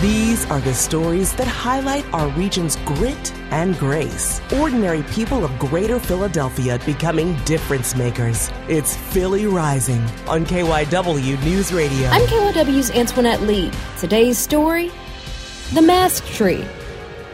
These are the stories that highlight our region's grit and grace. Ordinary people of greater Philadelphia becoming difference makers. It's Philly Rising on KYW News Radio. I'm KYW's Antoinette Lee. Today's story The Mask Tree.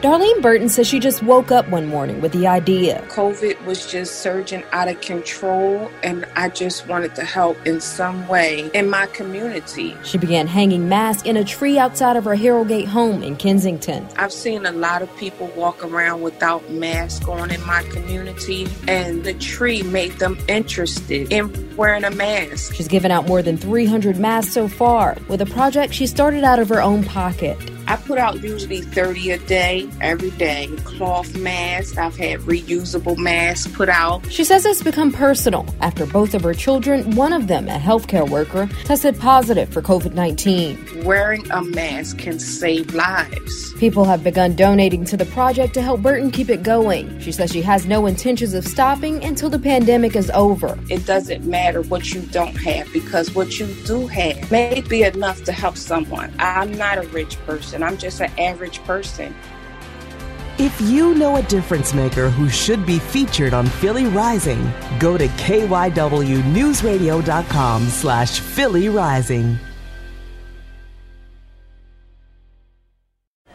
Darlene Burton says she just woke up one morning with the idea. COVID was just surging out of control, and I just wanted to help in some way in my community. She began hanging masks in a tree outside of her Harrowgate home in Kensington. I've seen a lot of people walk around without masks on in my community, and the tree made them interested in wearing a mask. She's given out more than 300 masks so far with a project she started out of her own pocket. I put out usually 30 a day, every day. Cloth masks. I've had reusable masks put out. She says it's become personal after both of her children, one of them a healthcare worker, tested positive for COVID 19. Wearing a mask can save lives. People have begun donating to the project to help Burton keep it going. She says she has no intentions of stopping until the pandemic is over. It doesn't matter what you don't have because what you do have may be enough to help someone. I'm not a rich person. I'm just an average person. If you know a difference maker who should be featured on Philly Rising, go to kywnewsradio.com slash Philly Rising.